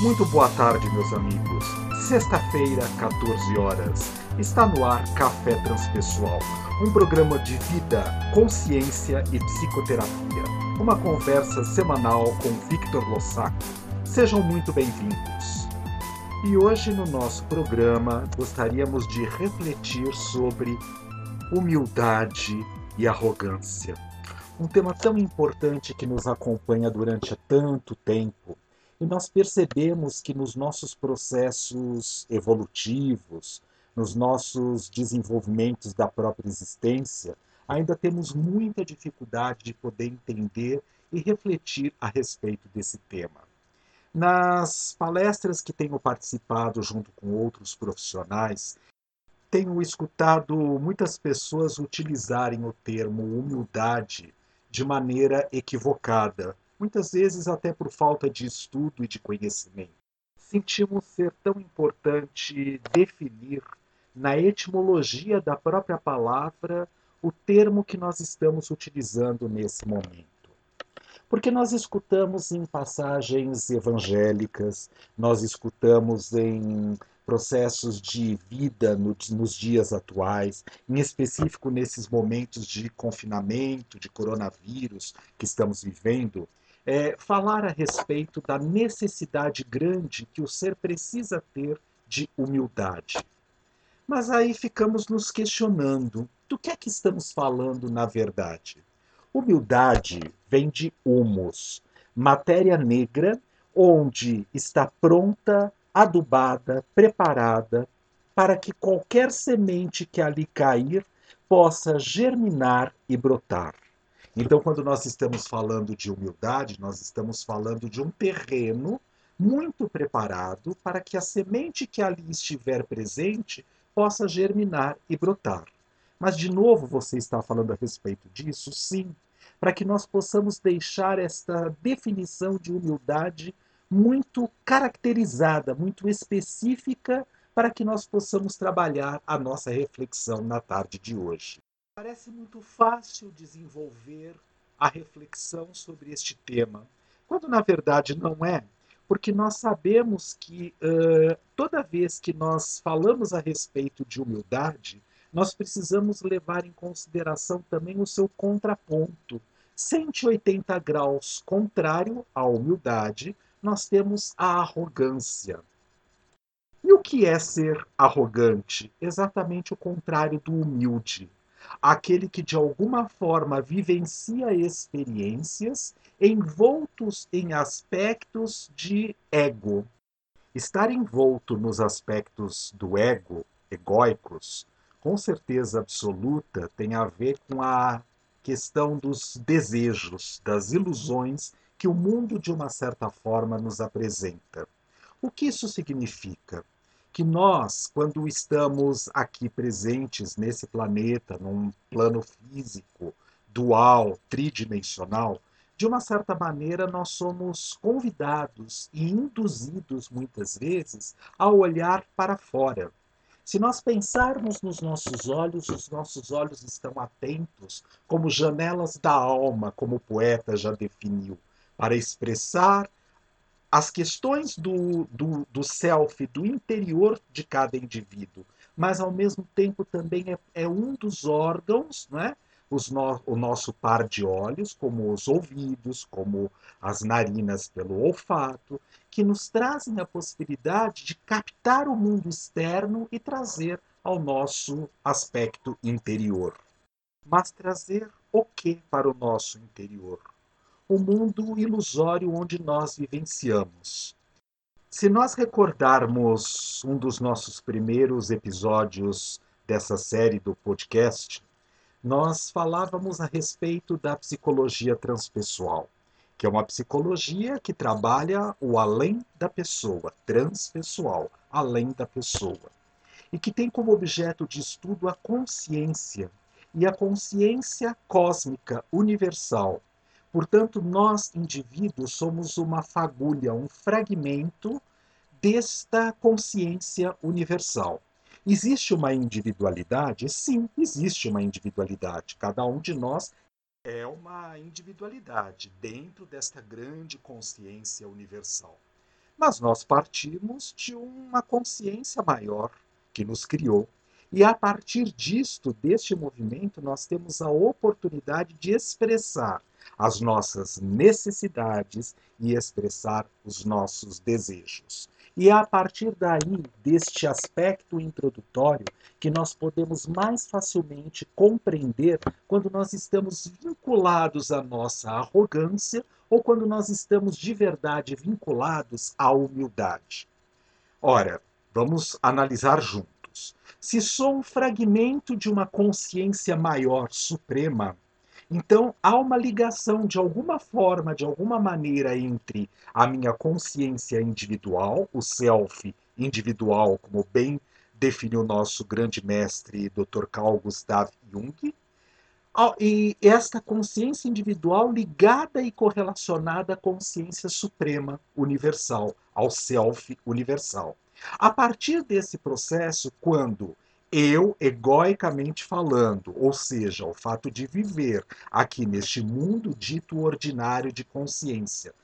Muito boa tarde, meus amigos. Sexta-feira, 14 horas. Está no ar Café Transpessoal, um programa de vida, consciência e psicoterapia. Uma conversa semanal com Victor Lossac. Sejam muito bem-vindos. E hoje no nosso programa gostaríamos de refletir sobre humildade e arrogância. Um tema tão importante que nos acompanha durante tanto tempo e nós percebemos que nos nossos processos evolutivos, nos nossos desenvolvimentos da própria existência, ainda temos muita dificuldade de poder entender e refletir a respeito desse tema. Nas palestras que tenho participado junto com outros profissionais, tenho escutado muitas pessoas utilizarem o termo humildade de maneira equivocada, muitas vezes até por falta de estudo e de conhecimento. Sentimos ser tão importante definir, na etimologia da própria palavra, o termo que nós estamos utilizando nesse momento. Porque nós escutamos em passagens evangélicas, nós escutamos em processos de vida no, nos dias atuais, em específico nesses momentos de confinamento, de coronavírus que estamos vivendo, é, falar a respeito da necessidade grande que o ser precisa ter de humildade. Mas aí ficamos nos questionando do que é que estamos falando na verdade. Humildade vem de humus, matéria negra onde está pronta, adubada, preparada para que qualquer semente que ali cair possa germinar e brotar. Então, quando nós estamos falando de humildade, nós estamos falando de um terreno muito preparado para que a semente que ali estiver presente possa germinar e brotar. Mas, de novo, você está falando a respeito disso? Sim, para que nós possamos deixar esta definição de humildade muito caracterizada, muito específica, para que nós possamos trabalhar a nossa reflexão na tarde de hoje. Parece muito fácil desenvolver a reflexão sobre este tema, quando na verdade não é, porque nós sabemos que uh, toda vez que nós falamos a respeito de humildade, nós precisamos levar em consideração também o seu contraponto. 180 graus contrário à humildade, nós temos a arrogância. E o que é ser arrogante? Exatamente o contrário do humilde aquele que de alguma forma vivencia experiências envoltos em aspectos de ego. Estar envolto nos aspectos do ego, egóicos, com certeza absoluta tem a ver com a questão dos desejos, das ilusões que o mundo de uma certa forma nos apresenta. O que isso significa? Que nós, quando estamos aqui presentes nesse planeta, num plano físico, dual, tridimensional, de uma certa maneira nós somos convidados e induzidos muitas vezes a olhar para fora. Se nós pensarmos nos nossos olhos, os nossos olhos estão atentos como janelas da alma, como o poeta já definiu, para expressar as questões do, do, do self, do interior de cada indivíduo, mas ao mesmo tempo também é, é um dos órgãos, né? No, o nosso par de olhos, como os ouvidos, como as narinas pelo olfato, que nos trazem a possibilidade de captar o mundo externo e trazer ao nosso aspecto interior. Mas trazer o que para o nosso interior? O mundo ilusório onde nós vivenciamos. Se nós recordarmos um dos nossos primeiros episódios dessa série do podcast, nós falávamos a respeito da psicologia transpessoal, que é uma psicologia que trabalha o além da pessoa, transpessoal, além da pessoa, e que tem como objeto de estudo a consciência e a consciência cósmica universal, Portanto, nós, indivíduos, somos uma fagulha, um fragmento desta consciência universal. Existe uma individualidade? Sim, existe uma individualidade. Cada um de nós é uma individualidade dentro desta grande consciência universal. mas nós partimos de uma consciência maior que nos criou. E a partir disto, deste movimento, nós temos a oportunidade de expressar as nossas necessidades e expressar os nossos desejos. E é a partir daí, deste aspecto introdutório, que nós podemos mais facilmente compreender quando nós estamos vinculados à nossa arrogância ou quando nós estamos de verdade vinculados à humildade. Ora, vamos analisar juntos. Se sou um fragmento de uma consciência maior, suprema, então há uma ligação de alguma forma, de alguma maneira, entre a minha consciência individual, o self individual, como bem definiu nosso grande mestre Dr. Carl Gustav Jung, e esta consciência individual ligada e correlacionada à consciência suprema universal, ao self universal. A partir desse processo, quando eu, egoicamente falando, ou seja, o fato de viver aqui neste mundo dito ordinário de consciência,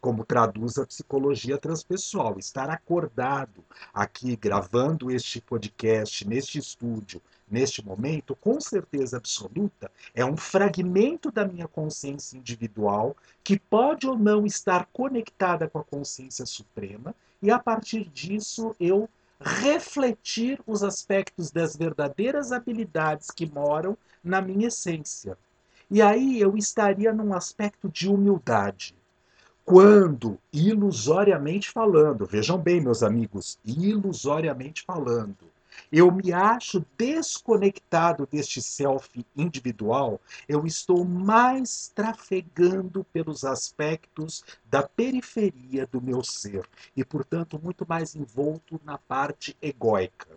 como traduz a psicologia transpessoal, estar acordado aqui gravando este podcast neste estúdio, neste momento, com certeza absoluta, é um fragmento da minha consciência individual que pode ou não estar conectada com a consciência suprema, e a partir disso eu refletir os aspectos das verdadeiras habilidades que moram na minha essência. E aí eu estaria num aspecto de humildade. Quando, ilusoriamente falando, vejam bem, meus amigos, ilusoriamente falando, eu me acho desconectado deste self individual, eu estou mais trafegando pelos aspectos da periferia do meu ser e, portanto, muito mais envolto na parte egóica.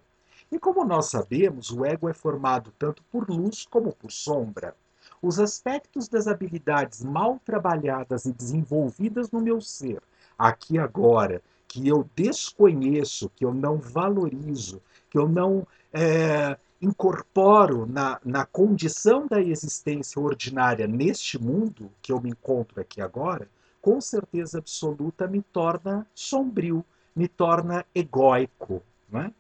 E como nós sabemos, o ego é formado tanto por luz como por sombra. Os aspectos das habilidades mal trabalhadas e desenvolvidas no meu ser, aqui agora, que eu desconheço, que eu não valorizo, que eu não é, incorporo na, na condição da existência ordinária neste mundo que eu me encontro aqui agora, com certeza absoluta me torna sombrio, me torna egóico. Né?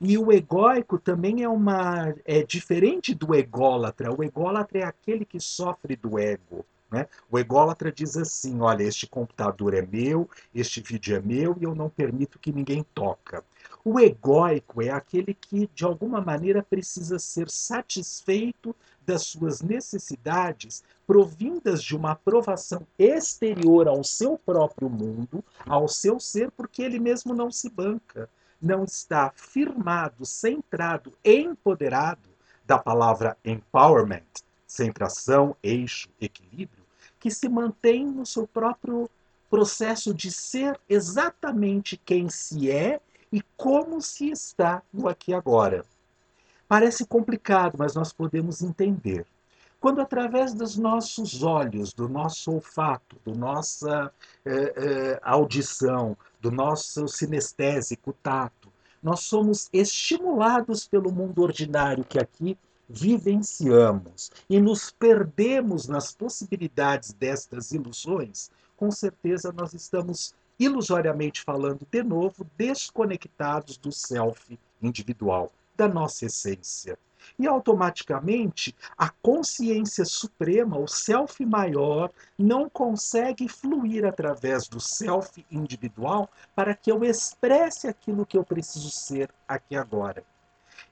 E o egóico também é uma é diferente do ególatra. O ególatra é aquele que sofre do ego. Né? O ególatra diz assim: olha, este computador é meu, este vídeo é meu e eu não permito que ninguém toca. O egóico é aquele que, de alguma maneira, precisa ser satisfeito das suas necessidades provindas de uma aprovação exterior ao seu próprio mundo, ao seu ser, porque ele mesmo não se banca, não está firmado, centrado, empoderado da palavra empowerment, centração, eixo, equilíbrio, que se mantém no seu próprio processo de ser exatamente quem se é e como se está no aqui e agora. Parece complicado, mas nós podemos entender. Quando, através dos nossos olhos, do nosso olfato, da nossa eh, eh, audição, do nosso sinestésico tato, nós somos estimulados pelo mundo ordinário que aqui vivenciamos e nos perdemos nas possibilidades destas ilusões, com certeza nós estamos ilusoriamente falando, de novo, desconectados do self individual, da nossa essência. E automaticamente a consciência suprema, o self maior, não consegue fluir através do self individual para que eu expresse aquilo que eu preciso ser aqui agora.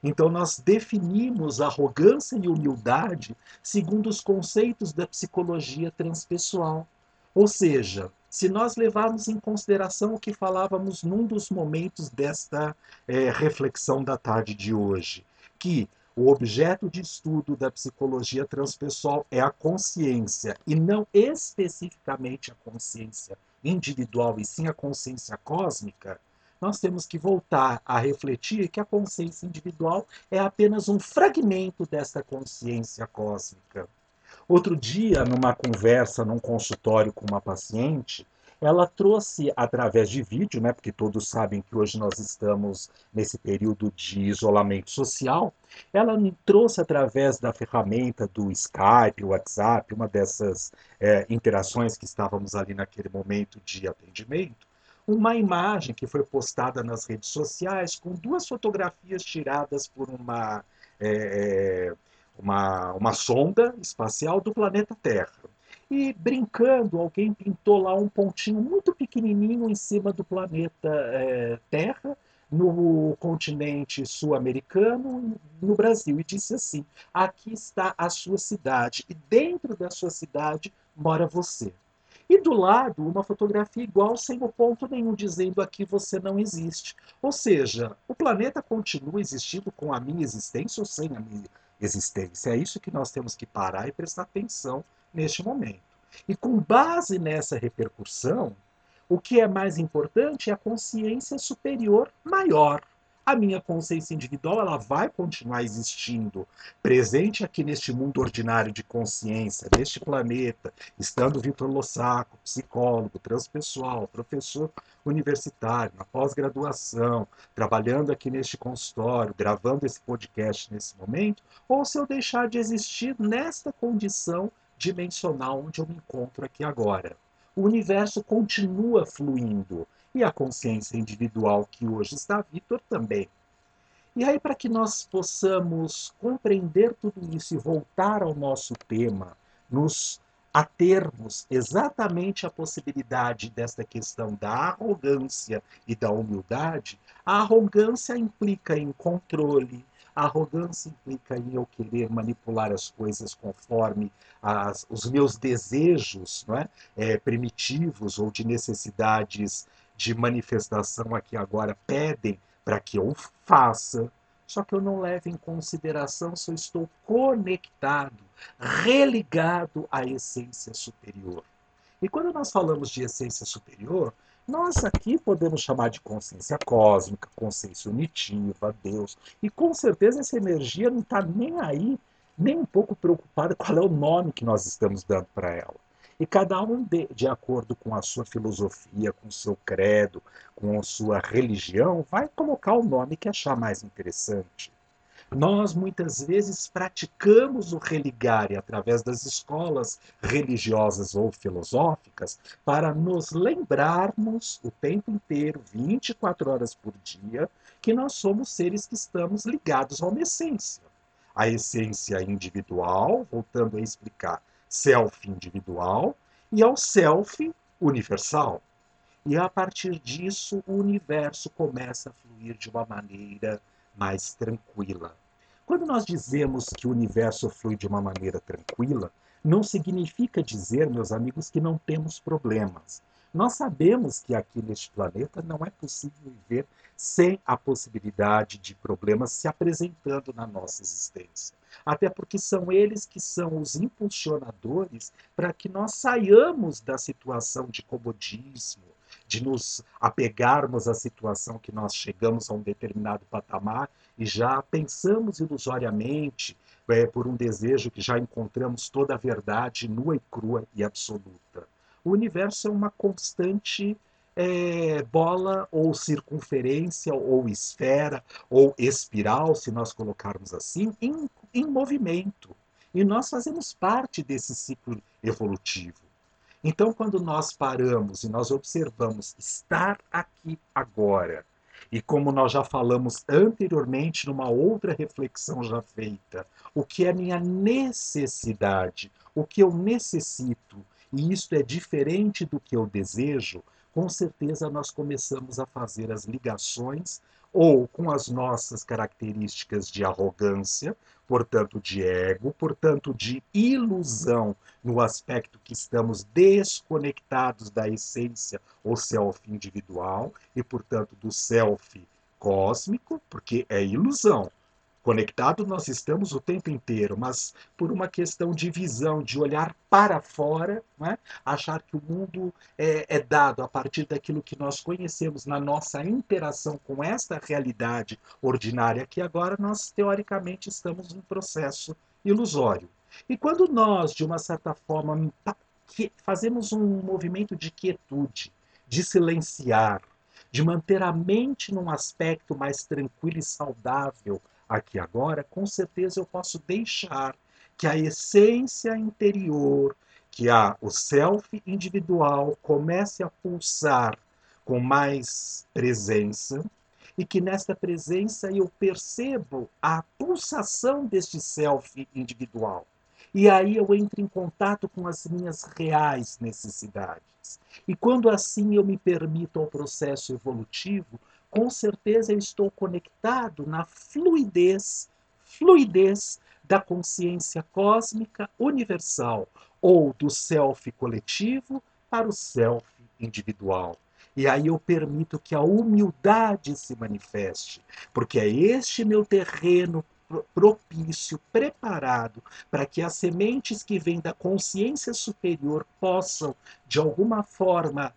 Então, nós definimos arrogância e humildade segundo os conceitos da psicologia transpessoal. Ou seja, se nós levarmos em consideração o que falávamos num dos momentos desta é, reflexão da tarde de hoje, que o objeto de estudo da psicologia transpessoal é a consciência, e não especificamente a consciência individual, e sim a consciência cósmica, nós temos que voltar a refletir que a consciência individual é apenas um fragmento dessa consciência cósmica. Outro dia, numa conversa, num consultório com uma paciente, ela trouxe através de vídeo, né, porque todos sabem que hoje nós estamos nesse período de isolamento social, ela me trouxe através da ferramenta do Skype, WhatsApp, uma dessas é, interações que estávamos ali naquele momento de atendimento, uma imagem que foi postada nas redes sociais com duas fotografias tiradas por uma, é, uma, uma sonda espacial do planeta Terra. E brincando, alguém pintou lá um pontinho muito pequenininho em cima do planeta é, Terra, no continente sul-americano, no Brasil, e disse assim: aqui está a sua cidade, e dentro da sua cidade mora você. E do lado, uma fotografia igual, sem o ponto nenhum, dizendo aqui você não existe. Ou seja, o planeta continua existindo com a minha existência ou sem a minha existência. É isso que nós temos que parar e prestar atenção neste momento. E com base nessa repercussão, o que é mais importante é a consciência superior maior. A minha consciência individual ela vai continuar existindo, presente aqui neste mundo ordinário de consciência, neste planeta, estando Vitor Lossaco, psicólogo, transpessoal, professor universitário, na pós-graduação, trabalhando aqui neste consultório, gravando esse podcast nesse momento, ou se eu deixar de existir nesta condição dimensional onde eu me encontro aqui agora. O universo continua fluindo e a consciência individual que hoje está Vitor também. E aí, para que nós possamos compreender tudo isso e voltar ao nosso tema, nos atermos exatamente à possibilidade desta questão da arrogância e da humildade, a arrogância implica em controle, a arrogância implica em eu querer manipular as coisas conforme as, os meus desejos não é? É, primitivos ou de necessidades de manifestação aqui agora pedem para que eu faça. Só que eu não levo em consideração se eu estou conectado, religado à essência superior. E quando nós falamos de essência superior, nós aqui podemos chamar de consciência cósmica, consciência unitiva, Deus. E com certeza essa energia não está nem aí, nem um pouco preocupada qual é o nome que nós estamos dando para ela. E cada um, de, de acordo com a sua filosofia, com o seu credo, com a sua religião, vai colocar o nome que achar mais interessante. Nós muitas vezes praticamos o religare através das escolas religiosas ou filosóficas para nos lembrarmos o tempo inteiro, 24 horas por dia, que nós somos seres que estamos ligados a uma essência. A essência individual, voltando a explicar, self individual, e ao self universal. E a partir disso, o universo começa a fluir de uma maneira mais tranquila. Quando nós dizemos que o universo flui de uma maneira tranquila, não significa dizer, meus amigos, que não temos problemas. Nós sabemos que aqui neste planeta não é possível viver sem a possibilidade de problemas se apresentando na nossa existência. Até porque são eles que são os impulsionadores para que nós saiamos da situação de comodismo, de nos apegarmos à situação que nós chegamos a um determinado patamar e já pensamos ilusoriamente é, por um desejo que já encontramos toda a verdade nua e crua e absoluta. O universo é uma constante é, bola ou circunferência ou esfera ou espiral, se nós colocarmos assim, em, em movimento. E nós fazemos parte desse ciclo evolutivo. Então, quando nós paramos e nós observamos estar aqui agora, e como nós já falamos anteriormente numa outra reflexão já feita, o que é minha necessidade, o que eu necessito, e isto é diferente do que eu desejo, com certeza nós começamos a fazer as ligações ou com as nossas características de arrogância, portanto de ego, portanto de ilusão no aspecto que estamos desconectados da essência ou self individual e portanto do self cósmico, porque é ilusão. Conectados nós estamos o tempo inteiro, mas por uma questão de visão, de olhar para fora, é? achar que o mundo é, é dado a partir daquilo que nós conhecemos na nossa interação com esta realidade ordinária, que agora nós teoricamente estamos num processo ilusório. E quando nós, de uma certa forma, fazemos um movimento de quietude, de silenciar, de manter a mente num aspecto mais tranquilo e saudável, aqui agora, com certeza eu posso deixar que a essência interior, que a, o self individual comece a pulsar com mais presença e que nesta presença eu percebo a pulsação deste self individual. E aí eu entro em contato com as minhas reais necessidades. E quando assim eu me permito ao processo evolutivo, com certeza eu estou conectado na fluidez, fluidez da consciência cósmica universal, ou do self coletivo para o self individual. E aí eu permito que a humildade se manifeste, porque é este meu terreno propício, preparado para que as sementes que vêm da consciência superior possam, de alguma forma,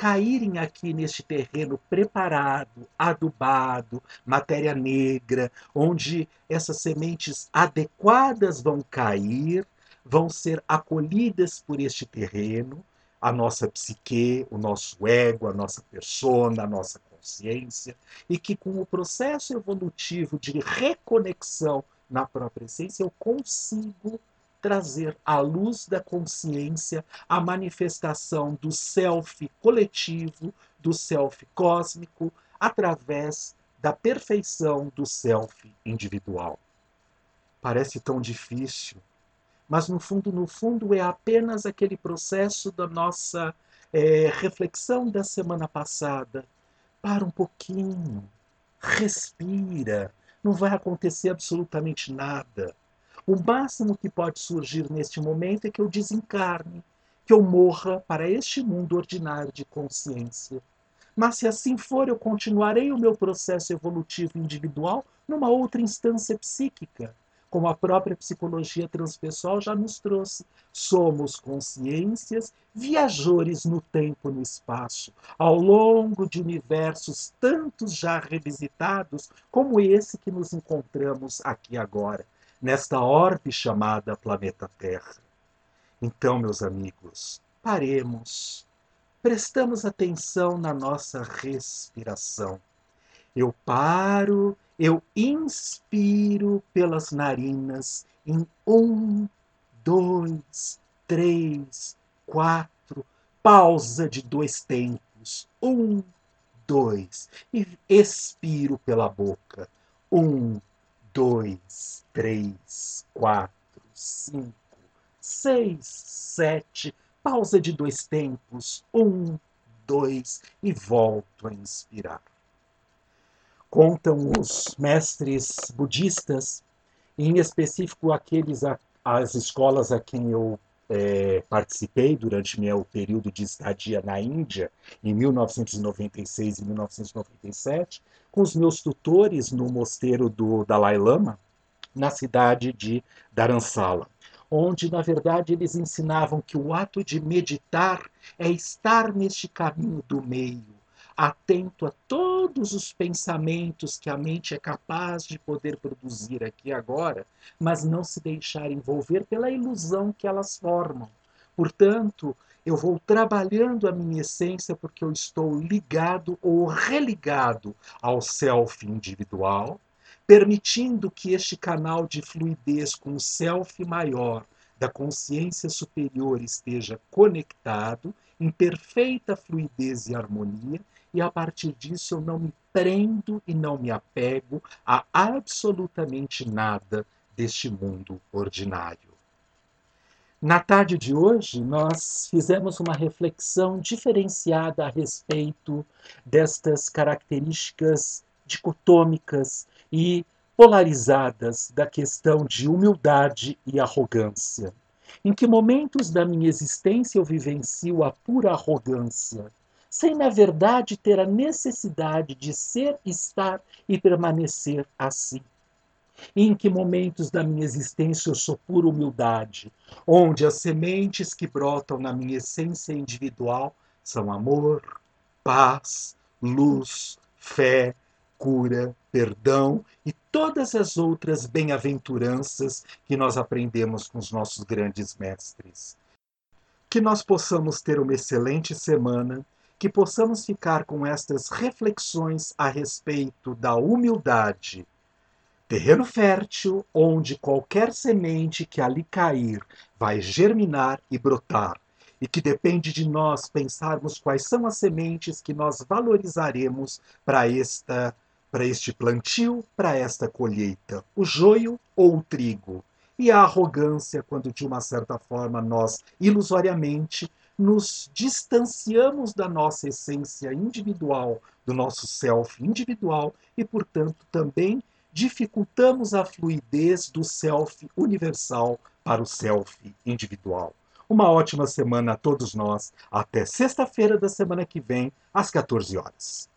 caírem aqui neste terreno preparado, adubado, matéria negra, onde essas sementes adequadas vão cair, vão ser acolhidas por este terreno, a nossa psique, o nosso ego, a nossa persona, a nossa consciência, e que com o processo evolutivo de reconexão na própria essência eu consigo trazer à luz da consciência a manifestação do self coletivo, do self cósmico, através da perfeição do self individual. Parece tão difícil, mas no fundo, no fundo, é apenas aquele processo da nossa é, reflexão da semana passada. Para um pouquinho, respira, não vai acontecer absolutamente nada. O máximo que pode surgir neste momento é que eu desencarne, que eu morra para este mundo ordinário de consciência. Mas se assim for, eu continuarei o meu processo evolutivo individual numa outra instância psíquica, como a própria psicologia transpessoal já nos trouxe. Somos consciências viajores no tempo e no espaço, ao longo de universos tantos já revisitados como esse que nos encontramos aqui agora nesta orbe chamada planeta Terra. Então, meus amigos, paremos, prestamos atenção na nossa respiração. Eu paro, eu inspiro pelas narinas em um, dois, três, quatro, pausa de dois tempos. Um, dois, e expiro pela boca. Um, dois, três, quatro, cinco, seis, sete. Pausa de dois tempos. Um, dois e volto a inspirar. Contam os mestres budistas, em específico aqueles as escolas a quem eu é, participei durante meu período de estadia na Índia, em 1996 e 1997, com os meus tutores no mosteiro do Dalai Lama, na cidade de Dharamsala, onde, na verdade, eles ensinavam que o ato de meditar é estar neste caminho do meio, atento a todos os pensamentos que a mente é capaz de poder produzir aqui agora, mas não se deixar envolver pela ilusão que elas formam. Portanto, eu vou trabalhando a minha essência porque eu estou ligado ou religado ao self individual, permitindo que este canal de fluidez com o self maior da consciência superior esteja conectado em perfeita fluidez e harmonia e a partir disso eu não me prendo e não me apego a absolutamente nada deste mundo ordinário. Na tarde de hoje, nós fizemos uma reflexão diferenciada a respeito destas características dicotômicas e polarizadas da questão de humildade e arrogância. Em que momentos da minha existência eu vivencio a pura arrogância? sem na verdade ter a necessidade de ser, estar e permanecer assim. Em que momentos da minha existência eu sou pura humildade, onde as sementes que brotam na minha essência individual são amor, paz, luz, fé, cura, perdão e todas as outras bem-aventuranças que nós aprendemos com os nossos grandes mestres. Que nós possamos ter uma excelente semana que possamos ficar com estas reflexões a respeito da humildade. Terreno fértil onde qualquer semente que ali cair vai germinar e brotar, e que depende de nós pensarmos quais são as sementes que nós valorizaremos para esta para este plantio, para esta colheita, o joio ou o trigo. E a arrogância, quando de uma certa forma nós ilusoriamente nos distanciamos da nossa essência individual, do nosso self individual e, portanto, também dificultamos a fluidez do self universal para o self individual. Uma ótima semana a todos nós. Até sexta-feira da semana que vem, às 14 horas.